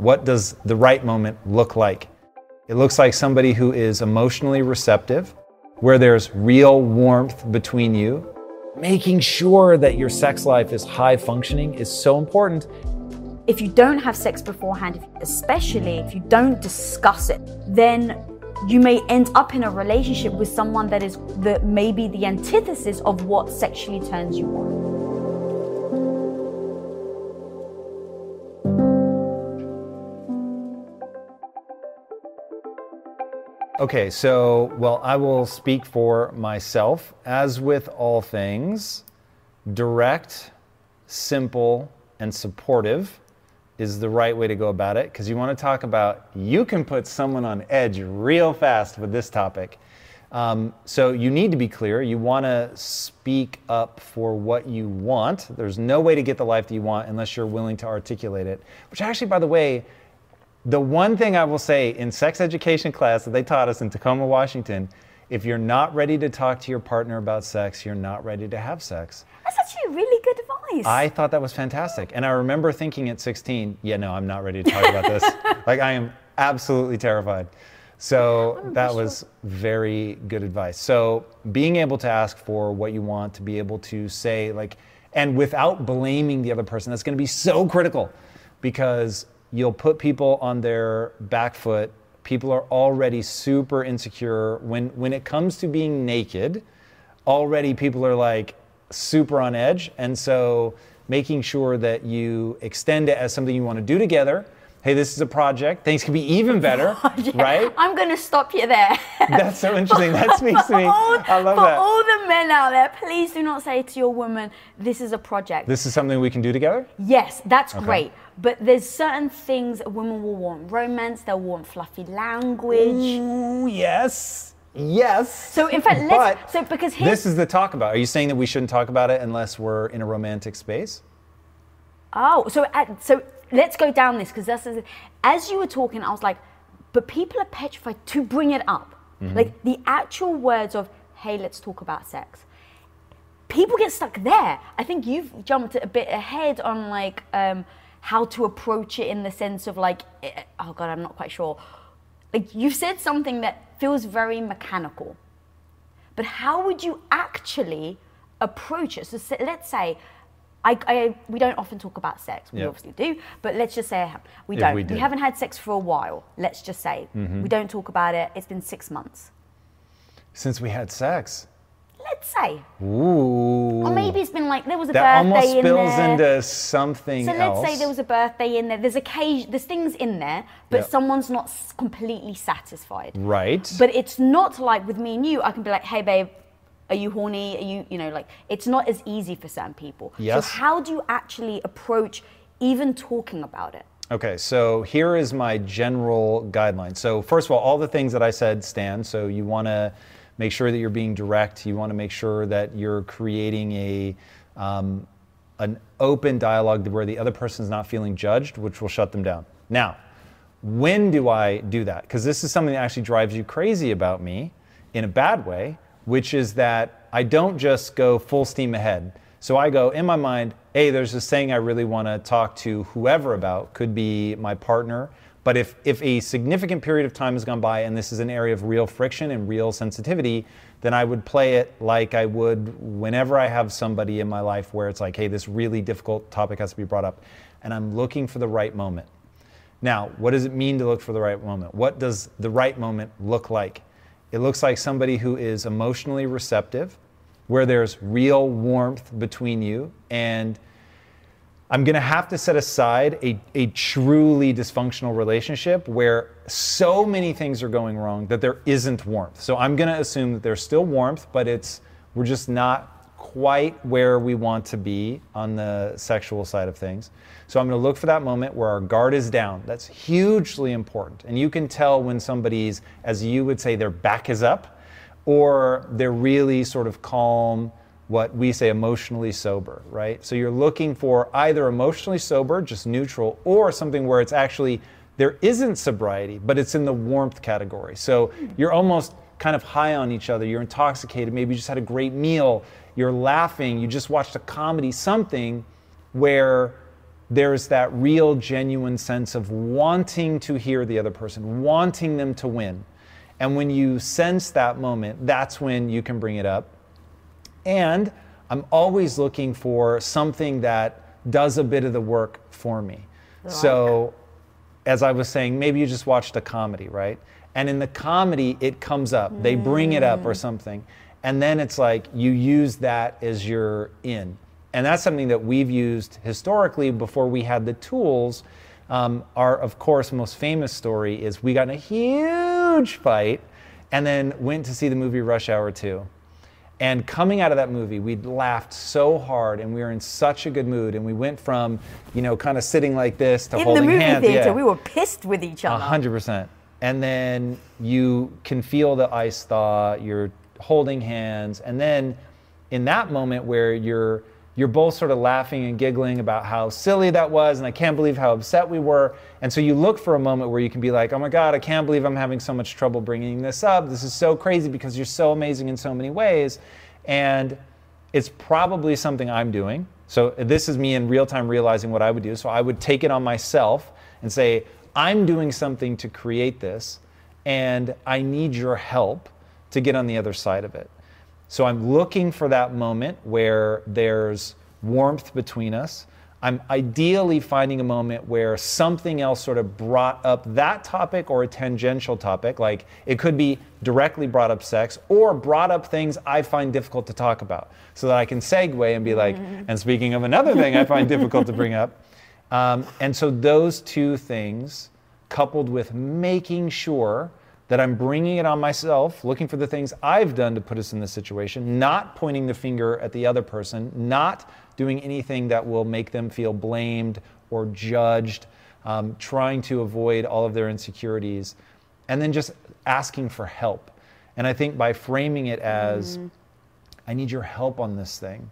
What does the right moment look like? It looks like somebody who is emotionally receptive, where there's real warmth between you. Making sure that your sex life is high functioning is so important. If you don't have sex beforehand, especially if you don't discuss it, then you may end up in a relationship with someone that is the maybe the antithesis of what sexually turns you on. Okay, so, well, I will speak for myself. As with all things, direct, simple, and supportive is the right way to go about it because you want to talk about you can put someone on edge real fast with this topic. Um, so you need to be clear. You want to speak up for what you want. There's no way to get the life that you want unless you're willing to articulate it. Which actually, by the way, the one thing I will say in sex education class that they taught us in Tacoma, Washington, if you're not ready to talk to your partner about sex, you're not ready to have sex. That's actually really good advice. I thought that was fantastic. And I remember thinking at 16, yeah, no, I'm not ready to talk about this. like, I am absolutely terrified. So oh, that was very good advice. So being able to ask for what you want, to be able to say, like, and without blaming the other person, that's going to be so critical because you'll put people on their back foot. People are already super insecure. When, when it comes to being naked, already people are like super on edge. And so making sure that you extend it as something you want to do together. Hey, this is a project. Things can be even better, Yeah, right? I'm going to stop you there. That's so interesting. That speaks to me. all, I love for that. all the men out there, please do not say to your woman, this is a project. This is something we can do together? Yes, that's great. But there's certain things women will want romance, they'll want fluffy language. Ooh, yes. Yes. So in fact, let's But so because This is the talk about. Are you saying that we shouldn't talk about it unless we're in a romantic space? Oh, so at, so let's go down this because that's as you were talking, I was like, but people are petrified to bring it up, Mm-hmm. like the actual words of, "Hey, let's talk about sex." People get stuck there. I think you've jumped a bit ahead on like um, how to approach it in the sense of like, eh, oh god, I'm not quite sure. Like you've said something that feels very mechanical, but how would you actually approach it? So let's say. I, I, we don't often talk about sex. We Yeah. obviously do, but let's just say we don't. we We, haven't had sex for a while. Let's just say Mm-hmm. we don't talk about it. It's been six months. Since we had sex. Let's say, Ooh. or maybe it's been like there was a that birthday in there. almost spills into something so else. let's say there was a birthday in there. There's occasion, there's things in there, but Yeah. someone's not s- completely satisfied. right. But it's not like with me and you. I can be like, hey babe, are you horny? Are you, you know, like it's not as easy for certain people. Yes. So how do you actually approach even talking about it? Okay, so here is my general guideline. So, first of all, all the things that I said stand. So, you want to make sure that you're being direct. You want to make sure that you're creating a um, an open dialogue where the other person's not feeling judged, which will shut them down. Now, when do I do that? Because this is something that actually drives you crazy about me in a bad way, which is that I don't just go full steam ahead. So I go in my mind, hey, there's this thing I really want to talk to whoever about, could be my partner. But if, if a significant period of time has gone by and this is an area of real friction and real sensitivity, then I would play it like I would whenever I have somebody in my life where it's like, hey, this really difficult topic has to be brought up. And I'm looking for the right moment. Now, what does it mean to look for the right moment? What does the right moment look like? It looks like somebody who is emotionally receptive, where there's real warmth between you. And I'm going to have to set aside a, a truly dysfunctional relationship where so many things are going wrong that there isn't warmth. So I'm going to assume that there's still warmth, but it's we're just not quite where we want to be on the sexual side of things. So I'm going to look for that moment where our guard is down. That's hugely important. And you can tell when somebody's, as you would say, their back is up, or they're really sort of calm, what we say emotionally sober, right? So you're looking for either emotionally sober, just neutral, or something where it's actually there isn't sobriety, but it's in the warmth category. So you're almost kind of high on each other, you're intoxicated, maybe you just had a great meal, you're laughing, you just watched a comedy, something where there's that real, genuine sense of wanting to hear the other person, wanting them to win. And when you sense that moment, that's when you can bring it up. And I'm always looking for something that does a bit of the work for me. So as I was saying, maybe you just watched a comedy, right? And in the comedy, it comes up. They bring it up or something. And then it's like you use that as your in. And that's something that we've used historically before we had the tools. Um, our, of course, most famous story is we got in a huge fight and then went to see the movie Rush Hour 2. And coming out of that movie, we'd laughed so hard and we were in such a good mood. And we went from, you know, kind of sitting like this to In the holding movie hands. theater, yeah. we were pissed with each A other. hundred percent. And then you can feel the ice thaw. You're holding hands, and then in that moment where you're you're both sort of laughing and giggling about how silly that was, and I can't believe how upset we were. And so you look for a moment where you can be like, "Oh my God, I can't believe I'm having so much trouble bringing this up. This is so crazy because you're so amazing in so many ways." And it's probably something I'm doing. So this is me in real time realizing what I would do. So I would take it on myself and say, I'm doing something to create this, and I need your help to get on the other side of it. So I'm looking for that moment where there's warmth between us. I'm ideally finding a moment where something else sort of brought up that topic or a tangential topic, like it could be directly brought up sex or brought up things I find difficult to talk about, so that I can segue and be like, and speaking of another thing I find difficult to bring up. Um, and so those two things, coupled with making sure that I'm bringing it on myself, looking for the things I've done to put us in this situation, not pointing the finger at the other person, not doing anything that will make them feel blamed or judged, um, trying to avoid all of their insecurities, and then just asking for help. And I think by framing it as, I need your help on this thing,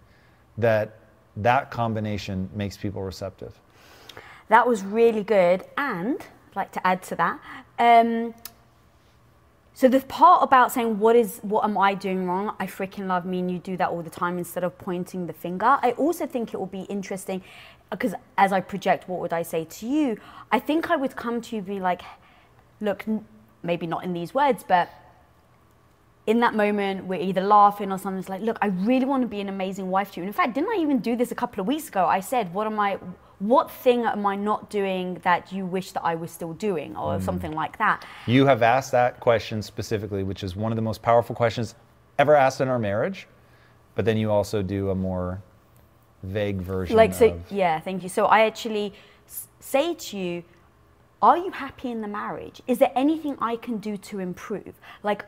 that that combination makes people receptive. That was really good. And I'd like to add to that. Um, so the part about saying what is what am I doing wrong? I freaking love me and you do that all the time instead of pointing the finger. I also think it will be interesting because as I project what would I say to you, I think I would come to you be like, look, maybe not in these words, but in that moment we're either laughing or something. It's like, look, I really want to be an amazing wife to you. And in fact, didn't I even do this a couple of weeks ago? I said, what am I what thing am I not doing that you wish that I was still doing or mm. something like that? You have asked that question specifically, which is one of the most powerful questions ever asked in our marriage. But then you also do a more vague version like so of yeah thank you. So i actually say to you are you happy in the marriage? Is there anything i can do to improve? Like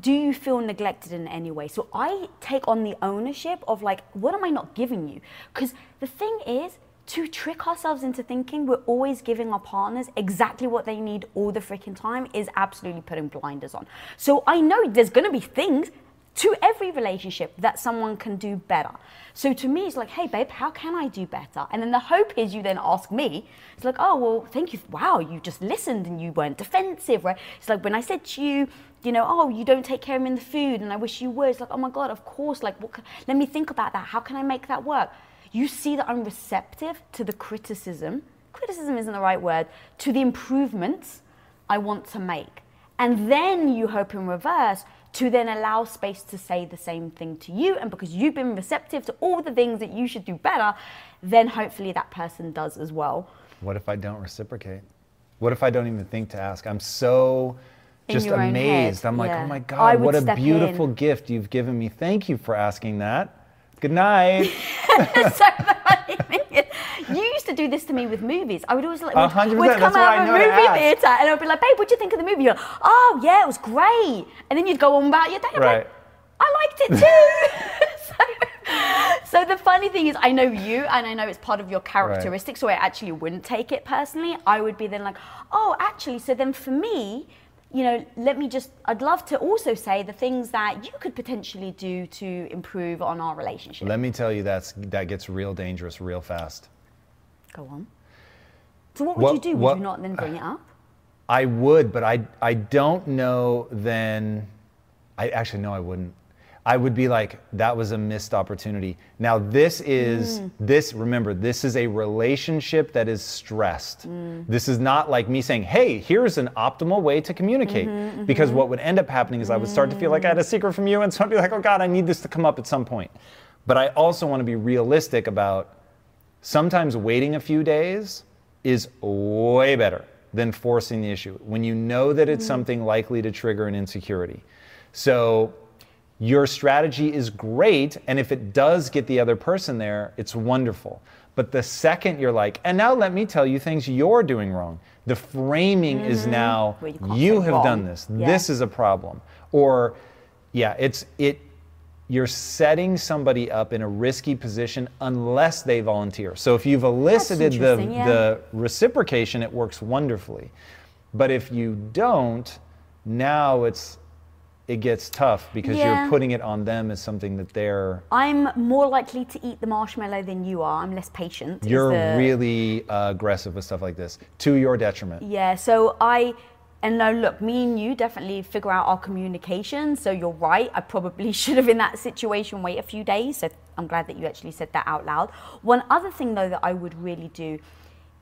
do you feel neglected in any way? So i take on the ownership of like what am i not giving you? Because the thing is to trick ourselves into thinking we're always giving our partners exactly what they need all the freaking time is absolutely putting blinders on. So I know there's going to be things to every relationship that someone can do better. So to me, it's like, hey, babe, how can I do better? And then the hope is you then ask me, it's like, oh, well, thank you. Wow, you just listened and you weren't defensive, right? It's like when I said to you, you know, oh, you don't take care of me in the food and I wish you would. It's like, oh my God, of course. Like, what let me think about that. How can I make that work? You see that I'm receptive to the criticism. Criticism isn't the right word, to the improvements I want to make. And then you hope in reverse to then allow space to say the same thing to you. And because you've been receptive to all the things that you should do better, then hopefully that person does as well. what if I don't reciprocate? What if I don't even think to ask? I'm so In just amazed. I'm like, yeah. oh my God, what a beautiful in. gift you've given me. Thank you for asking that. Good night. so the funny thing is, you used to do this to me with movies. I would always like hundred would come out of a movie theater and I'd be like, babe, what'd you think of the movie? You're like, oh yeah, it was great. And then you'd go on about your day. Right. like, I liked it too. so, So the funny thing is, I know you, and I know it's part of your characteristics, so I actually wouldn't take it personally. I would be then like, oh, actually, so then for me, you know, let me just, I'd love to also say the things that you could potentially do to improve on our relationship. Let me tell you, that's that gets real dangerous real fast. Go on. So what would What- you do? Would what- you not then bring it up? I would, but I I don't know then I actually no I wouldn't. I would be like that was a missed opportunity. Now this is Mm. this remember this is a relationship that is stressed. Mm. This is not like me saying, "Hey, here's an optimal way to communicate." Mm-hmm, Because what would end up happening is I would start to feel like I had a secret from you and so I'd be like, "Oh god, I need this to come up at some point." But I also want to be realistic about sometimes waiting a few days is way better than forcing the issue when you know that it's something likely to trigger an insecurity. So your strategy is great, and if it does get the other person there, it's wonderful. But the second you're like, and now let me tell you things you're doing wrong, the framing is now Where you you have wrong. done this. Yeah. This is a problem. Or yeah, it's it you're setting somebody up in a risky position unless they volunteer. So if you've elicited the, yeah. the reciprocation, it works wonderfully. But if you don't, now it's it gets tough because Yeah. you're putting it on them as something that they're I'm more likely to eat the marshmallow than you are. I'm less patient. you're the- really uh, aggressive with stuff like this to your detriment. Yeah, so I, and no, look, me and you definitely figure out our communication. So you're right. I probably should have in that situation wait a few days. So I'm glad that you actually said that out loud. One other thing though that I would really do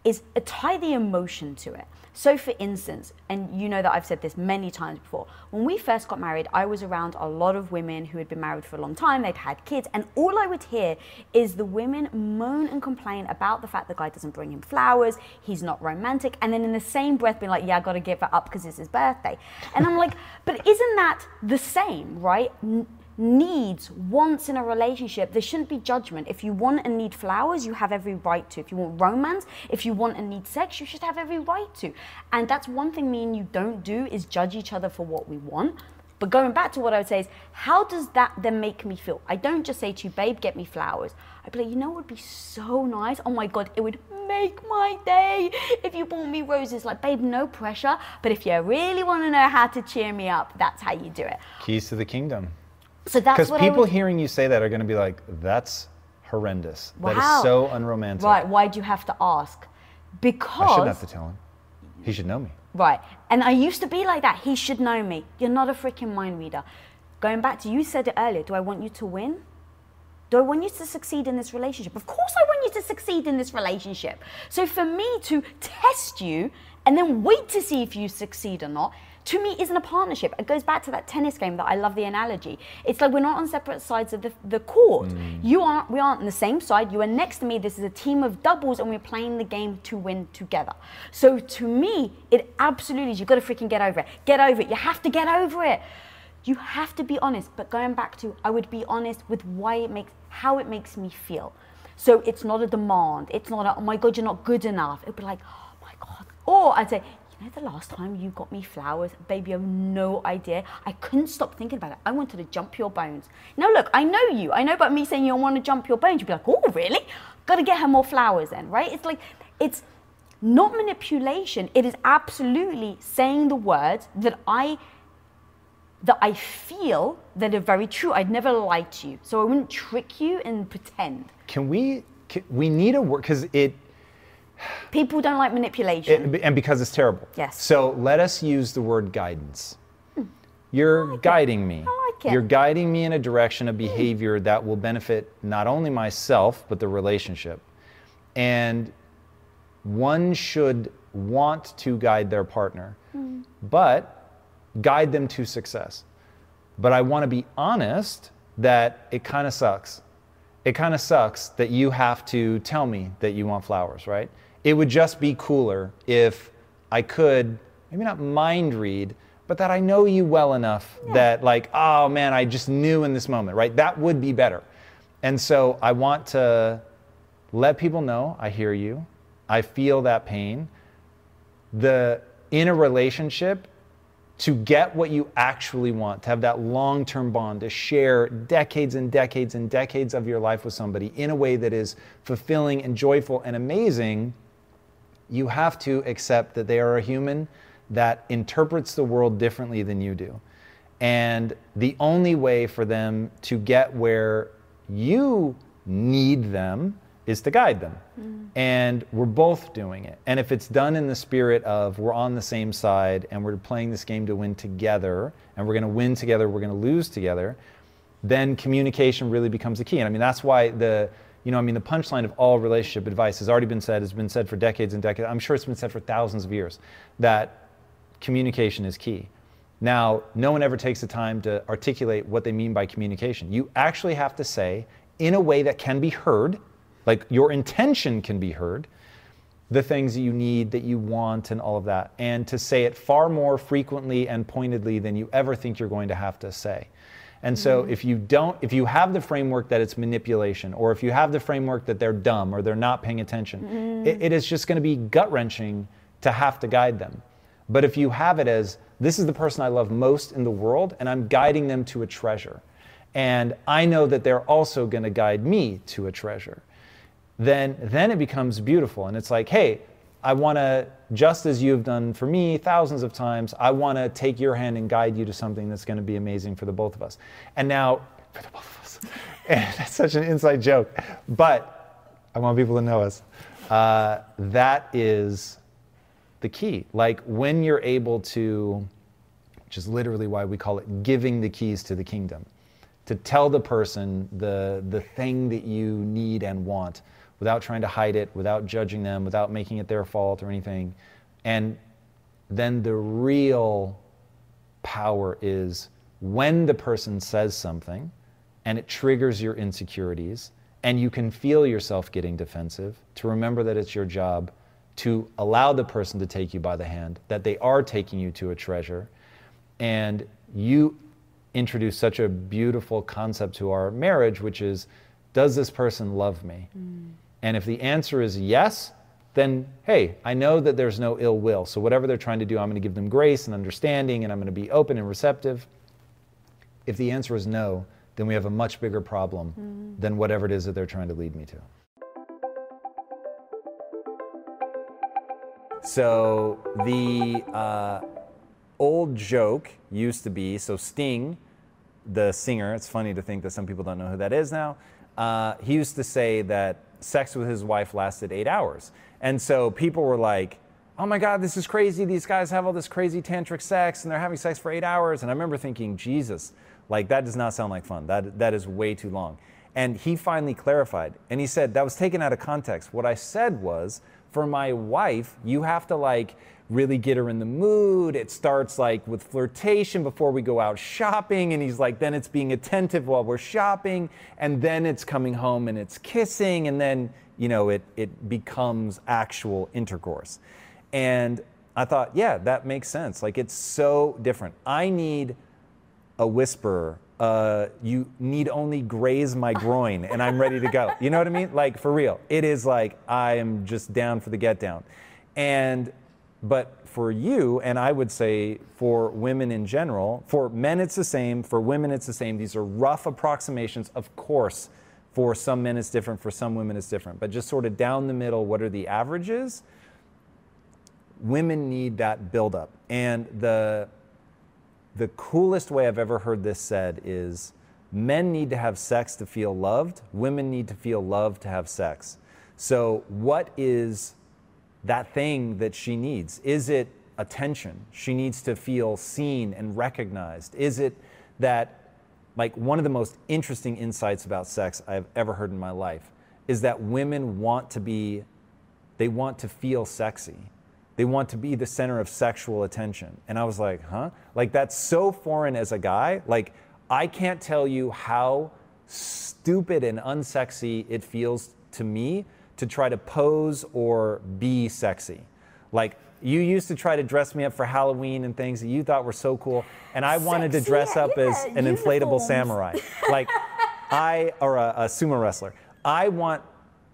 is tie the emotion to it. So for instance, and you know that I've said this many times before, when we first got married, I was around a lot of women who had been married for a long time, they'd had kids, and all I would hear is the women moan and complain about the fact the guy doesn't bring him flowers, he's not romantic, and then in the same breath being like, yeah, I gotta give it up because it's his birthday. And I'm like, but isn't that the same, right? Needs, wants in a relationship, there shouldn't be judgment. If you want and need flowers, you have every right to. If you want romance, if you want and need sex, you should have every right to. And that's one thing me and you don't do is judge each other for what we want. But going back to what I would say is, how does that then make me feel? I don't just say to you, babe, get me flowers. I'd be like, you know it would be so nice? Oh my God, it would make my day if you bought me roses. Like, babe, no pressure. But if you really want to know how to cheer me up, that's how you do it. Keys to the kingdom. So that's Because people would- hearing you say that are going to be like, that's horrendous. That Wow. is so unromantic. Right, why'd you have to ask? Because. I shouldn't have to tell him. He should know me. Right. And I used to be like that. He should know me. You're not a freaking mind reader. Going back to you said it earlier. Do I want you to win? Do I want you to succeed in this relationship? Of course, I want you to succeed in this relationship. So, for me to test you and then wait to see if you succeed or not, to me, isn't a partnership. It goes back to that tennis game that I love the analogy. It's like we're not on separate sides of the, the court. Mm. You aren't, we aren't on the same side. You are next to me. This is a team of doubles, and we're playing the game to win together. So, to me, it absolutely is. You've got to freaking get over it. Get over it. You have to get over it. You have to be honest, but going back to, I would be honest with why it makes, how it makes me feel. So it's not a demand. It's not a, oh my God, you're not good enough. It'd be like, oh my God. Or I'd say, know, the last time you got me flowers, baby, you have no idea. I couldn't stop thinking about it. I wanted to jump your bones. Now look, I know you. I know about me saying you want to jump your bones. You'd be like, oh, really? Got to get her more flowers then, right? It's like, it's not manipulation. It is absolutely saying the words that I that I feel that are very true. I'd never lie to you. So I wouldn't trick you and pretend. Can we? Can, we need a word because it, People don't like manipulation. it and because it's terrible. Yes. So let us use the word guidance. You're guiding me. I like it. You're guiding me in a direction of behavior that will benefit not only myself but the relationship. And one should want to guide their partner, Hmm. but guide them to success. But I want to be honest that it kind of sucks. It kind of sucks that you have to tell me that you want flowers, right? It would just be cooler if I could, maybe not mind read, but that I know you well enough that, like, oh man, I just knew in this moment, right? That would be better. And so I want to let people know I hear you, I feel that pain. The in a relationship, to get what you actually want, to have that long term bond, to share decades and decades and decades of your life with somebody in a way that is fulfilling and joyful and amazing, you have to accept that they are a human that interprets the world differently than you do. And the only way for them to get where you need them is to guide them. Mm. And we're both doing it. And if it's done in the spirit of we're on the same side and we're playing this game to win together and we're going to win together, we're going to lose together, then communication really becomes the key. And I mean, that's why the, you know, I mean, the punchline of all relationship advice has already been said, has been said for decades and decades. I'm sure it's been said for thousands of years that communication is key. Now, no one ever takes the time to articulate what they mean by communication. You actually have to say, in a way that can be heard, like your intention can be heard, the things that you need, that you want, and all of that, and to say it far more frequently and pointedly than you ever think you're going to have to say. And so mm-hmm. if you don't, if you have the framework that it's manipulation, or if you have the framework that they're dumb or they're not paying attention, mm. it, it is just going to be gut wrenching to have to guide them. But if you have it as, this is the person I love most in the world, and I'm guiding them to a treasure, and I know that they're also going to guide me to a treasure, then, then it becomes beautiful. And it's like, hey, I want to, just as you've done for me thousands of times, I want to take your hand and guide you to something that's going to be amazing for the both of us. And now, for the both of us, and that's such an inside joke, but I want people to know us. Uh, that is the key. Like when you're able to, which is literally why we call it giving the keys to the kingdom, to tell the person the, the thing that you need and want without trying to hide it, without judging them, without making it their fault or anything. And then the real power is when the person says something and it triggers your insecurities and you can feel yourself getting defensive, to remember that it's your job to allow the person to take you by the hand, that they are taking you to a treasure. And you introduce such a beautiful concept to our marriage, which is, does this person love me? Mm. And if the answer is yes, then hey, I know that there's no ill will. So whatever they're trying to do, I'm going to give them grace and understanding and I'm going to be open and receptive. If the answer is no, then we have a much bigger problem mm. than whatever it is that they're trying to lead me to. So the uh, old joke used to be so Sting, the singer, it's funny to think that some people don't know who that is now. Uh, he used to say that sex with his wife lasted eight hours. And so people were like, oh my God, this is crazy. These guys have all this crazy tantric sex and they're having sex for eight hours. And I remember thinking, Jesus, like that does not sound like fun. That, that is way too long. And he finally clarified and he said, that was taken out of context. What I said was, for my wife, you have to like really get her in the mood. It starts like with flirtation before we go out shopping. And he's like, then it's being attentive while we're shopping. And then it's coming home and it's kissing. And then, you know, it, it becomes actual intercourse. And I thought, yeah, that makes sense. Like it's so different. I need a whisperer uh, you need only graze my groin and I'm ready to go. You know what I mean? Like for real. It is like I am just down for the get down. And but for you, and I would say for women in general, for men it's the same, for women it's the same. These are rough approximations, of course. For some men it's different, for some women it's different. But just sort of down the middle, what are the averages? Women need that buildup. And the the coolest way I've ever heard this said is men need to have sex to feel loved, women need to feel loved to have sex. So, what is that thing that she needs? Is it attention? She needs to feel seen and recognized. Is it that, like, one of the most interesting insights about sex I've ever heard in my life is that women want to be, they want to feel sexy. They want to be the center of sexual attention. And I was like, huh? Like, that's so foreign as a guy. Like, I can't tell you how stupid and unsexy it feels to me to try to pose or be sexy. Like, you used to try to dress me up for Halloween and things that you thought were so cool, and I wanted to dress up yeah, as an uniforms. inflatable samurai. Like, I, or a, a sumo wrestler. I want,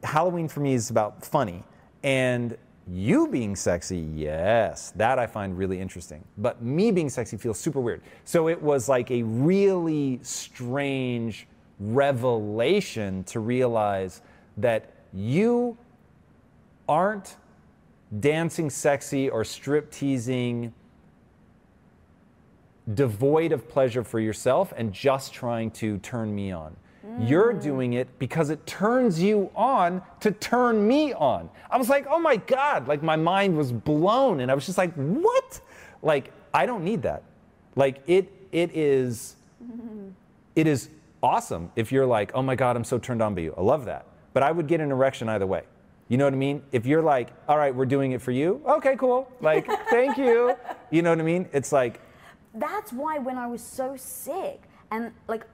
Halloween for me is about funny. And you being sexy, yes, that I find really interesting. But me being sexy feels super weird. So it was like a really strange revelation to realize that you aren't dancing sexy or strip teasing devoid of pleasure for yourself and just trying to turn me on. Mm. You're doing it because it turns you on to turn me on. I was like, oh my God, like my mind was blown. And I was just like, what? Like, I don't need that. Like, it, it is, it is awesome if you're like, oh my God, I'm so turned on by you. I love that. But I would get an erection either way. You know what I mean? If you're like, all right, we're doing it for you, okay, cool. Like, thank you. You know what I mean? It's like, that's why when I was so sick and like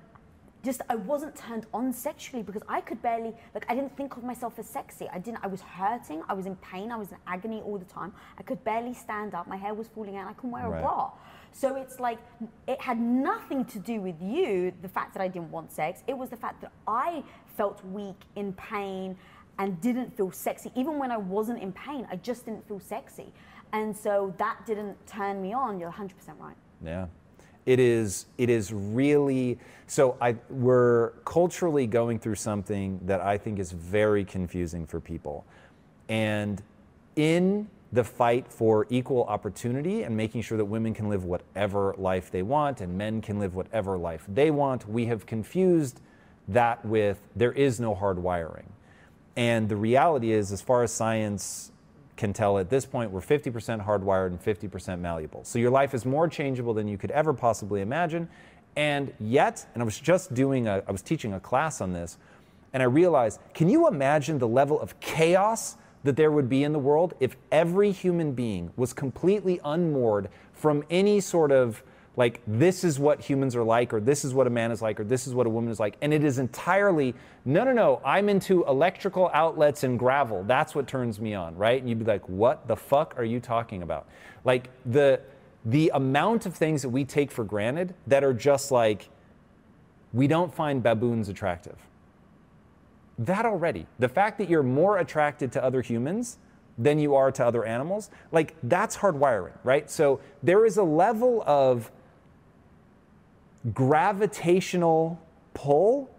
just I wasn't turned on sexually because I could barely like I didn't think of myself as sexy. I didn't I was hurting, I was in pain, I was in agony all the time. I could barely stand up, my hair was falling out, I couldn't wear right. a bra. So it's like it had nothing to do with you, the fact that I didn't want sex. It was the fact that I felt weak, in pain, and didn't feel sexy. Even when I wasn't in pain, I just didn't feel sexy. And so that didn't turn me on. You're 100% right. Yeah. It is it is really so I we're culturally going through something that I think is very confusing for people. And in the fight for equal opportunity and making sure that women can live whatever life they want and men can live whatever life they want, we have confused that with there is no hard wiring. And the reality is, as far as science can tell at this point we're 50% hardwired and 50% malleable. So your life is more changeable than you could ever possibly imagine. And yet, and I was just doing a, I was teaching a class on this, and I realized, can you imagine the level of chaos that there would be in the world if every human being was completely unmoored from any sort of like this is what humans are like or this is what a man is like or this is what a woman is like. And it is entirely no no no i'm into electrical outlets and gravel. That's what turns me on right? And you'd be like what the fuck are you talking about? Like the the amount of things that we take for granted that are just like we don't find baboons attractive. That already the fact that you're more attracted to other humans than you are to other animals like that's hardwiring right? So there is a level of gravitational pull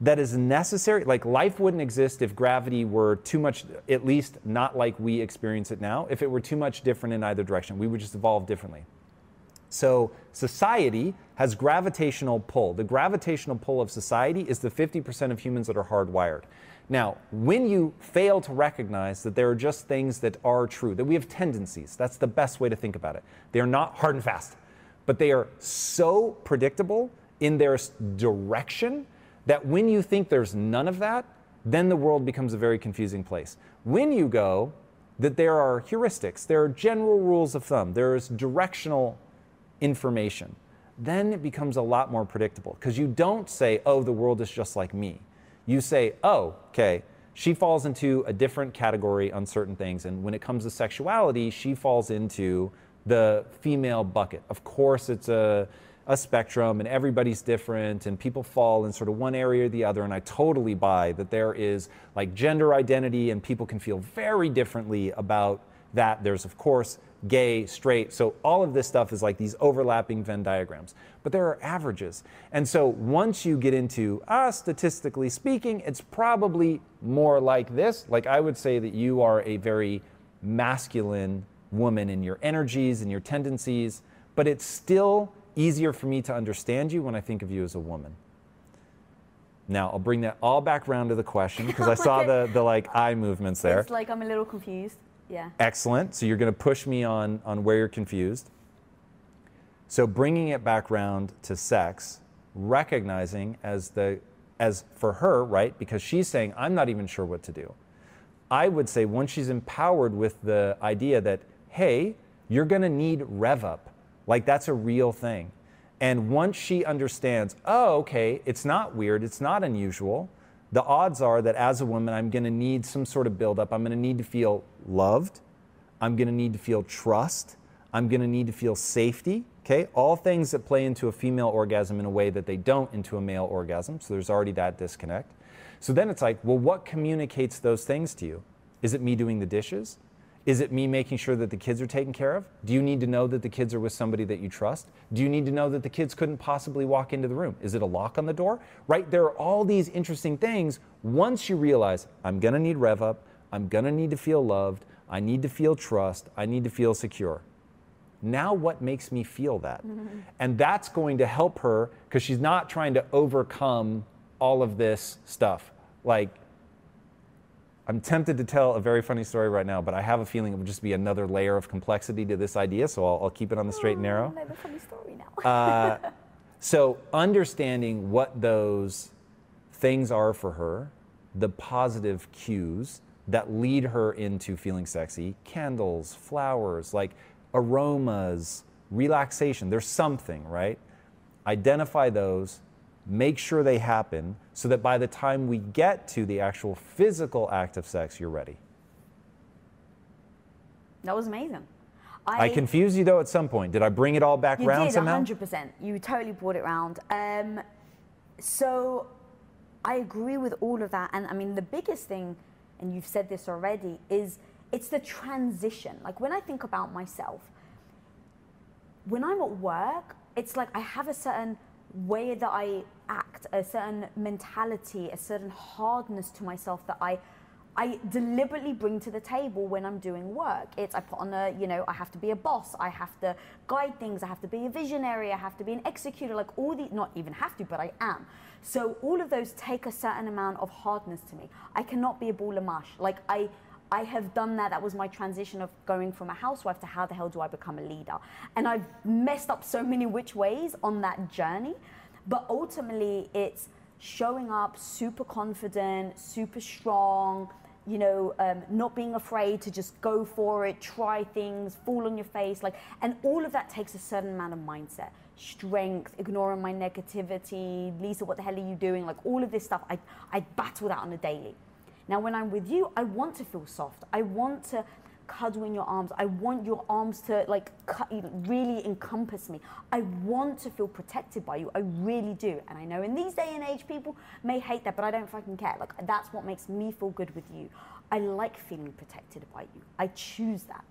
that is necessary. Like life wouldn't exist if gravity were too much, at least not like we experience it now. If it were too much different in either direction, we would just evolve differently. So society has gravitational pull. The gravitational pull of society is the 50% of humans that are hardwired. Now, when you fail to recognize that there are just things that are true, that we have tendencies, that's the best way to think about it. They are not hard and fast but they are so predictable in their direction that when you think there's none of that, then the world becomes a very confusing place. When you go that there are heuristics, there are general rules of thumb, there is directional information, then it becomes a lot more predictable because you don't say, oh, the world is just like me. You say, oh, okay, she falls into a different category on certain things. And when it comes to sexuality, she falls into the female bucket. Of course, it's a, a spectrum and everybody's different and people fall in sort of one area or the other. And I totally buy that there is like gender identity and people can feel very differently about that. There's, of course, gay, straight. So all of this stuff is like these overlapping Venn diagrams. But there are averages. And so once you get into, ah, statistically speaking, it's probably more like this. Like I would say that you are a very masculine woman in your energies and your tendencies, but it's still easier for me to understand you when I think of you as a woman. Now, I'll bring that all back around to the question because I saw the, the like eye movements there. It's like I'm a little confused. Yeah. Excellent. So you're going to push me on on where you're confused. So bringing it back around to sex, recognizing as the as for her, right? Because she's saying I'm not even sure what to do. I would say once she's empowered with the idea that hey, you're going to need rev up. Like that's a real thing. And once she understands, oh, okay, it's not weird, it's not unusual, the odds are that as a woman, I'm going to need some sort of buildup. I'm going to need to feel loved. I'm going to need to feel trust. I'm going to need to feel safety. Okay, all things that play into a female orgasm in a way that they don't into a male orgasm. So there's already that disconnect. So then it's like, well, what communicates those things to you? Is it me doing the dishes? Is it me making sure that the kids are taken care of? Do you need to know that the kids are with somebody that you trust? Do you need to know that the kids couldn't possibly walk into the room? Is it a lock on the door? Right? There are all these interesting things. Once you realize, I'm going to need rev up, I'm going to need to feel loved, I need to feel trust, I need to feel secure. Now, what makes me feel that? Mm-hmm. And that's going to help her because she's not trying to overcome all of this stuff. Like, I'm tempted to tell a very funny story right now, but I have a feeling it would just be another layer of complexity to this idea, so I'll, I'll keep it on the straight and narrow. Oh, I have a funny story now. uh, so, understanding what those things are for her, the positive cues that lead her into feeling sexy candles, flowers, like aromas, relaxation. There's something, right? Identify those, make sure they happen so that by the time we get to the actual physical act of sex, you're ready. That was amazing. I, I confused you though at some point. Did I bring it all back you around did, somehow? 100%. You totally brought it around. Um, so I agree with all of that. And I mean, the biggest thing, and you've said this already, is it's the transition. Like when I think about myself, when I'm at work, it's like I have a certain way that I act, a certain mentality, a certain hardness to myself that I I deliberately bring to the table when I'm doing work. It's I put on a, you know, I have to be a boss, I have to guide things, I have to be a visionary, I have to be an executor, like all the not even have to, but I am. So all of those take a certain amount of hardness to me. I cannot be a ball of mush. Like I I have done that. That was my transition of going from a housewife to how the hell do I become a leader? And I've messed up so many which ways on that journey. But ultimately, it's showing up super confident, super strong, you know, um, not being afraid to just go for it, try things, fall on your face, like, and all of that takes a certain amount of mindset, strength, ignoring my negativity. Lisa, what the hell are you doing? Like all of this stuff, I I battle that on a daily. Now, when I'm with you, I want to feel soft. I want to cuddle in your arms. I want your arms to like really encompass me. I want to feel protected by you. I really do. And I know in these day and age, people may hate that, but I don't fucking care. Like that's what makes me feel good with you. I like feeling protected by you. I choose that.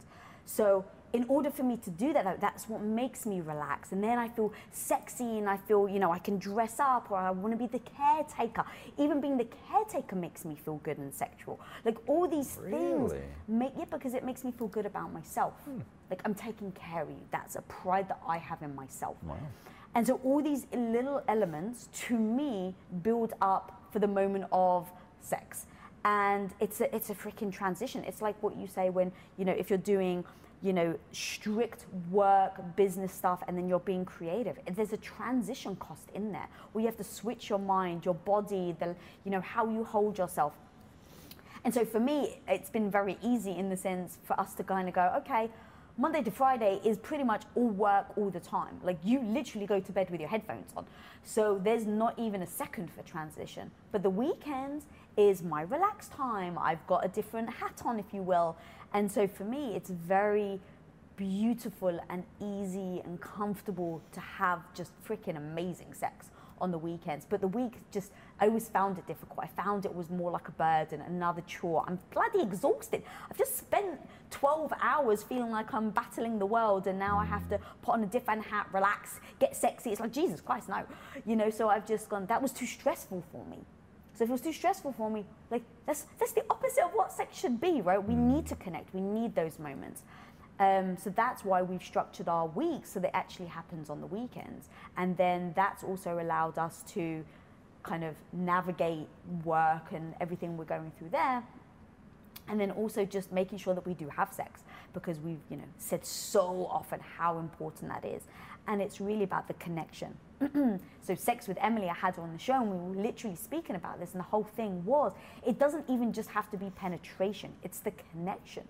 So in order for me to do that, though, that's what makes me relax. And then I feel sexy and I feel, you know, I can dress up or I want to be the caretaker. Even being the caretaker makes me feel good and sexual. Like all these really? things make yeah, because it makes me feel good about myself. Hmm. Like I'm taking care of you. That's a pride that I have in myself. Wow. And so all these little elements to me build up for the moment of sex and it's a it's a freaking transition. It's like what you say when you know if you're doing you know, strict work, business stuff, and then you're being creative. There's a transition cost in there where you have to switch your mind, your body, the, you know, how you hold yourself. And so for me, it's been very easy in the sense for us to kind of go, okay, Monday to Friday is pretty much all work all the time. Like you literally go to bed with your headphones on. So there's not even a second for transition. But the weekends is my relaxed time. I've got a different hat on, if you will. And so for me, it's very beautiful and easy and comfortable to have just freaking amazing sex on the weekends. But the week just, I always found it difficult. I found it was more like a burden, another chore. I'm bloody exhausted. I've just spent 12 hours feeling like I'm battling the world, and now I have to put on a different hat, relax, get sexy. It's like, Jesus Christ, no. You know, so I've just gone, that was too stressful for me. So if it was too stressful for me, like that's that's the opposite of what sex should be, right? We mm. need to connect. We need those moments. Um, so that's why we've structured our week so that it actually happens on the weekends. And then that's also allowed us to kind of navigate work and everything we're going through there. And then also just making sure that we do have sex because we've, you know, said so often how important that is. And it's really about the connection. so sex with Emily, I had on the show and we were literally speaking about this and the whole thing was, it doesn't even just have to be penetration, it's the connection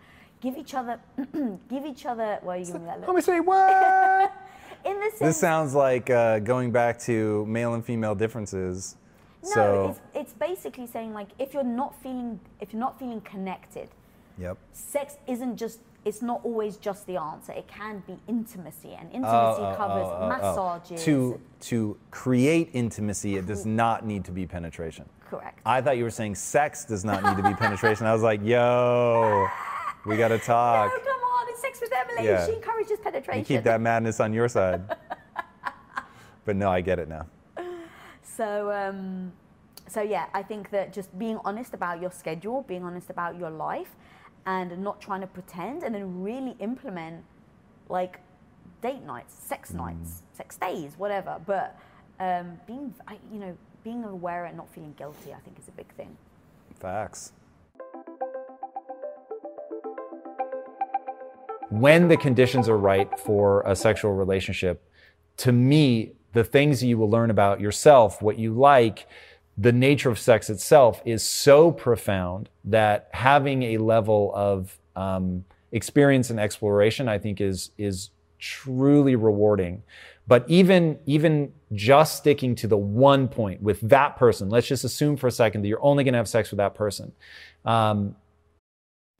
give each other, give each other. Why are you giving me that look. Let me say what? In the sense, this sounds like uh, going back to male and female differences. No, so, it's, it's basically saying like if you're not feeling if you're not feeling connected, yep. Sex isn't just it's not always just the answer. It can be intimacy, and intimacy oh, oh, covers oh, oh, oh. massages. To to create intimacy, it does not need to be penetration. Correct. I thought you were saying sex does not need to be penetration. I was like, yo. We got to talk. No, come on, it's sex with Emily. Yeah. She encourages penetration. You keep that madness on your side. but no, I get it now. So, um, so yeah, I think that just being honest about your schedule, being honest about your life, and not trying to pretend, and then really implement like date nights, sex Mm. nights, sex days, whatever. But um, being, you know, being aware and not feeling guilty, I think is a big thing. Facts. When the conditions are right for a sexual relationship, to me, the things you will learn about yourself, what you like, the nature of sex itself is so profound that having a level of um, experience and exploration, I think, is is truly rewarding. But even even just sticking to the one point with that person, let's just assume for a second that you're only going to have sex with that person. Um,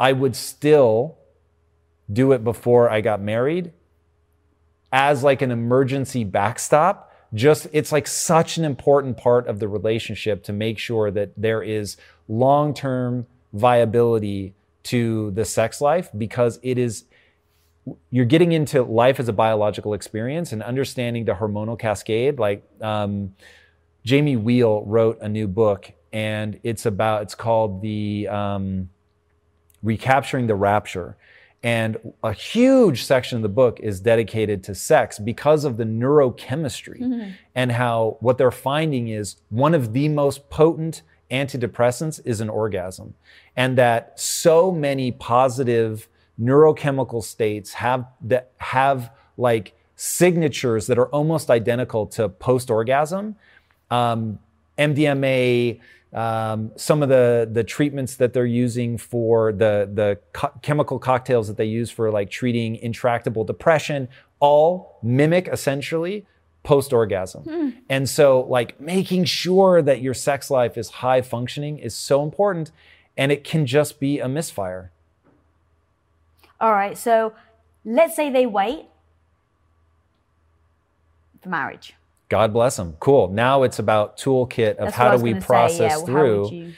I would still do it before I got married as like an emergency backstop. Just it's like such an important part of the relationship to make sure that there is long-term viability to the sex life because it is you're getting into life as a biological experience and understanding the hormonal cascade like um, Jamie Wheal wrote a new book and it's about it's called the um, recapturing the rapture. And a huge section of the book is dedicated to sex because of the neurochemistry and how what they're finding is one of the most potent antidepressants is an orgasm. And that so many positive neurochemical states have that have like signatures that are almost identical to post orgasm. Um, MDMA, um, some of the the treatments that they're using for the the co- chemical cocktails that they use for like treating intractable depression, all mimic essentially post orgasm. And so, like making sure that your sex life is high functioning is so important, and it can just be a misfire. All right, so let's say they wait for marriage. God bless them. Cool. Now it's about toolkit of That's how do we say, process yeah, through. you-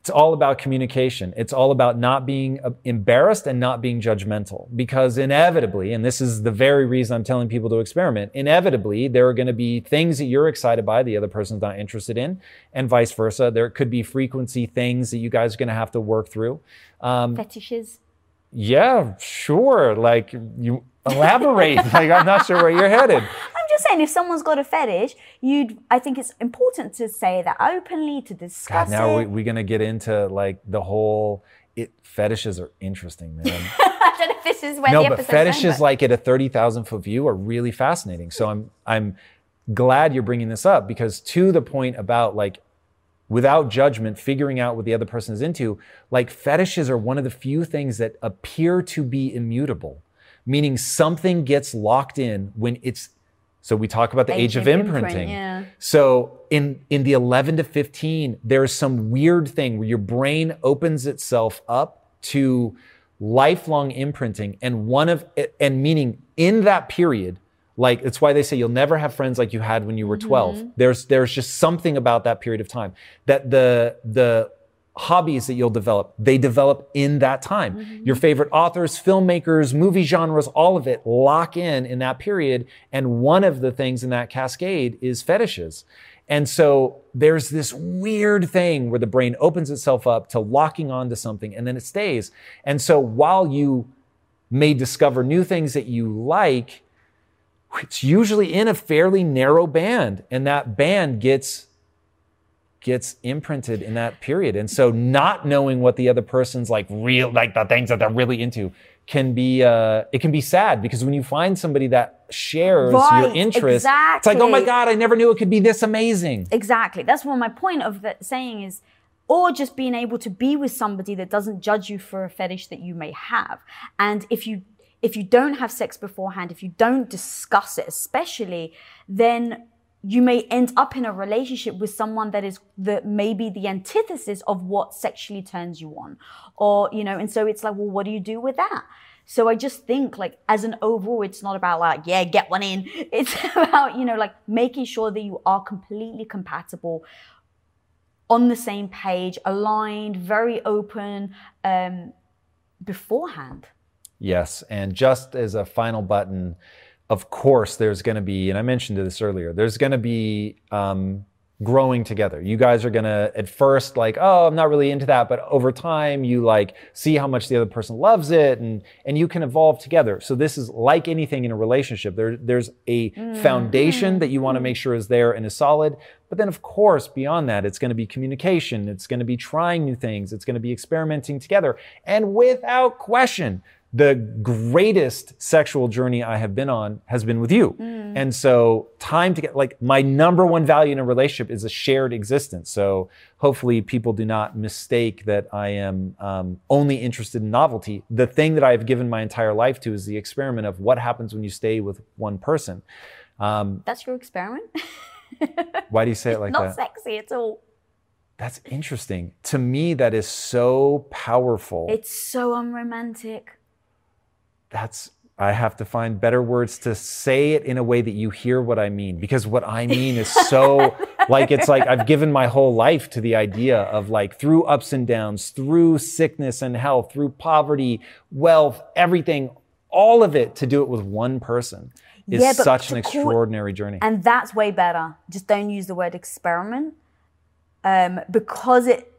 It's all about communication. It's all about not being uh, embarrassed and not being judgmental. Because inevitably, and this is the very reason I'm telling people to experiment, inevitably, there are going to be things that you're excited by, the other person's not interested in, and vice versa. There could be frequency things that you guys are going to have to work through. Um, fetishes. yeah, sure. Like you elaborate. like I'm not sure where you're headed. I'm just saying, if someone's got a fetish, you'd. I think it's important to say that openly, to discuss God, now it. we, we're gonna get into like the whole. It fetishes are interesting, man. I don't know if this is where no, the but fetishes going, but- like at a thirty thousand foot view are really fascinating. So I'm I'm glad you're bringing this up because to the point about like without judgment, figuring out what the other person is into, like fetishes are one of the few things that appear to be immutable, meaning something gets locked in when it's. So we talk about the age, of imprint, imprinting. yeah. So in in the 11 to 15, there's some weird thing where your brain opens itself up to lifelong imprinting, and one of and meaning in that period, like it's why they say you'll never have friends like you had when you were 12. Mm-hmm. There's there's just something about that period of time that the the hobbies that you'll develop. They develop in that time. Mm-hmm. Your favorite authors filmmakers movie genres all of it lock in in that period. And one of the things in that cascade is fetishes. And so there's this weird thing where the brain opens itself up to locking onto something and then it stays. And so while you may discover new things that you like, it's usually in a fairly narrow band, and that band gets gets imprinted in that period. And so not knowing what the other person's like real like the things that they're really into can be uh it can be sad because when you find somebody that shares Right, your interests, it's like, oh my. God, I never knew it could be this amazing. Exactly. That's what my point of that saying is, or just being able to be with somebody that doesn't judge you for a fetish that you may have. And if you if you don't have sex beforehand, if you don't discuss it, especially, then you may end up in a relationship with someone that is the maybe the antithesis of what sexually turns you on. Or, you know, and so it's like, well, what do you do with that? So I just think like as an overall, it's not about like, yeah, get one in. It's about, you know, like making sure that you are completely compatible on the same page, aligned, very open um, beforehand. Yes, and just as a final button, of course, there's going to be, and I mentioned this earlier, there's going to be um, growing together. You guys are going to, at first, like, oh, I'm not really into that, but over time, you like see how much the other person loves it, and and you can evolve together. So this is like anything in a relationship. There, there's a foundation that you want to make sure is there and is solid. But then, of course, beyond that, it's going to be communication. It's going to be trying new things. It's going to be experimenting together. And without question, the greatest sexual journey I have been on has been with you. And so, time to get like my number one value in a relationship is a shared existence. So, hopefully, people do not mistake that I am um, only interested in novelty. The thing that I've given my entire life to is the experiment of what happens when you stay with one person. Um, That's your experiment. why do you say it like Not that? Not sexy at all. That's interesting. To me, that is so powerful. It's so unromantic. That's I have to find better words to say it in a way that you hear what I mean because what I mean is so like it's like I've given my whole life to the idea of like through ups and downs, through sickness and health, through poverty, wealth, everything, all of it to do it with one person is Yeah, such an call- extraordinary journey. And that's way better. Just don't use the word experiment um, because it,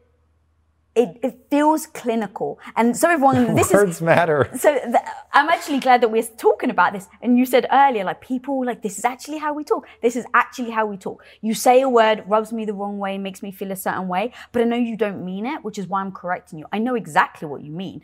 it it feels clinical. And so everyone, this is Words matter. so th- I'm actually glad that we're talking about this. And you said earlier, like people, like this is actually how we talk. This is actually how we talk. You say a word, rubs me the wrong way, makes me feel a certain way, but I know you don't mean it, which is why I'm correcting you. I know exactly what you mean,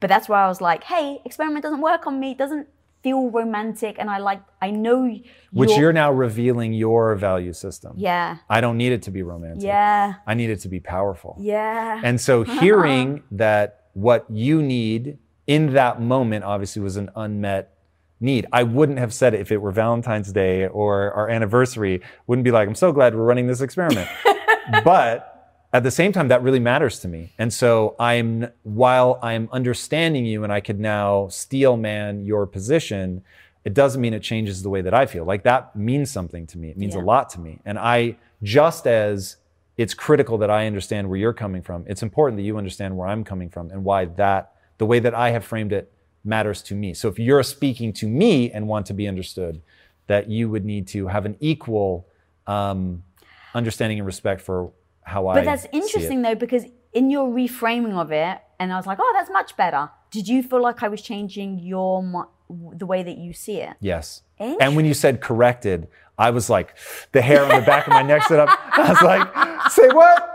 but that's why I was like, hey, experiment doesn't work on me. It doesn't feel romantic, and I like, I know, Which you're now revealing your value system. yeah, I don't need it to be romantic. yeah, I need it to be powerful. yeah. And so hearing that what you need in that moment obviously was an unmet need. I wouldn't have said it if it were Valentine's Day or our anniversary. Wouldn't be like, I'm so glad we're running this experiment. but at the same time, that really matters to me. And so I'm, while I'm understanding you and I could now steel man your position, it doesn't mean it changes the way that I feel. Like that means something to me. It means a lot to me. And I, just as it's critical that I understand where you're coming from, it's important that you understand where I'm coming from and why that, the way that I have framed it, matters to me. So if you're speaking to me and want to be understood, that you would need to have an equal um, understanding and respect for how I. But that's interesting though, because in your reframing of it, and I was like, oh, that's much better. Did you feel like I was changing your the way that you see it? Yes. And when you said corrected, I was like, the hair on the back of my neck stood up. I was like, say what?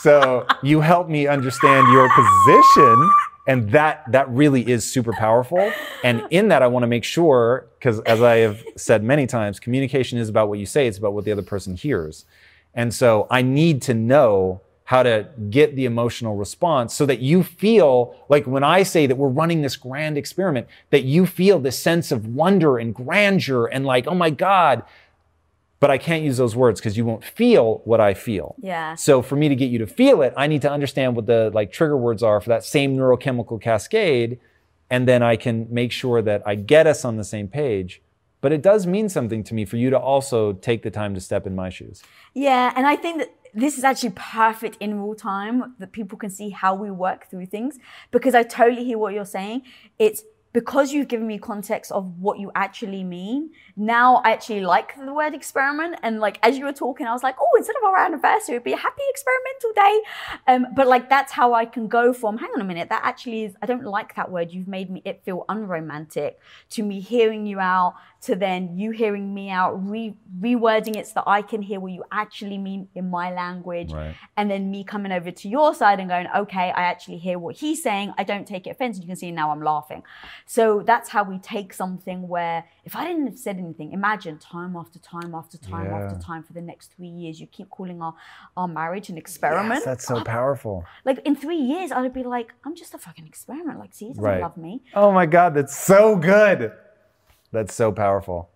So you helped me understand your position. And that that really is super powerful. And in that, I want to make sure, because as I have said many times, communication is about what you say, it's about what the other person hears. And so I need to know how to get the emotional response so that you feel like when I say that we're running this grand experiment, that you feel this sense of wonder and grandeur and like, oh my God. But I can't use those words because you won't feel what I feel. Yeah. So for me to get you to feel it, I need to understand what the like trigger words are for that same neurochemical cascade. And then I can make sure that I get us on the same page. But it does mean something to me for you to also take the time to step in my shoes. Yeah, and I think that this is actually perfect in real time that people can see how we work through things because I totally hear what you're saying. It's because you've given me context of what you actually mean, now I actually like the word experiment. And like as you were talking, I was like, oh, instead of our anniversary, it'd be a happy experimental day. Um, but like that's how I can go from, hang on a minute, that actually is, I don't like that word. You've made me it feel unromantic to me hearing you out, to then you hearing me out, re- rewording it so that I can hear what you actually mean in my language. Right. And then me coming over to your side and going, okay, I actually hear what he's saying. I don't take it offensive. You can see now I'm laughing. So that's how we take something where if I didn't have said anything, imagine time after time after time Yeah. after time for the next three years, you keep calling our, our marriage an experiment. Yes, that's so powerful. like in three years, I'd be like, I'm just a fucking experiment. Like, see, he doesn't Right. love me. Oh my God, that's so good. That's so powerful.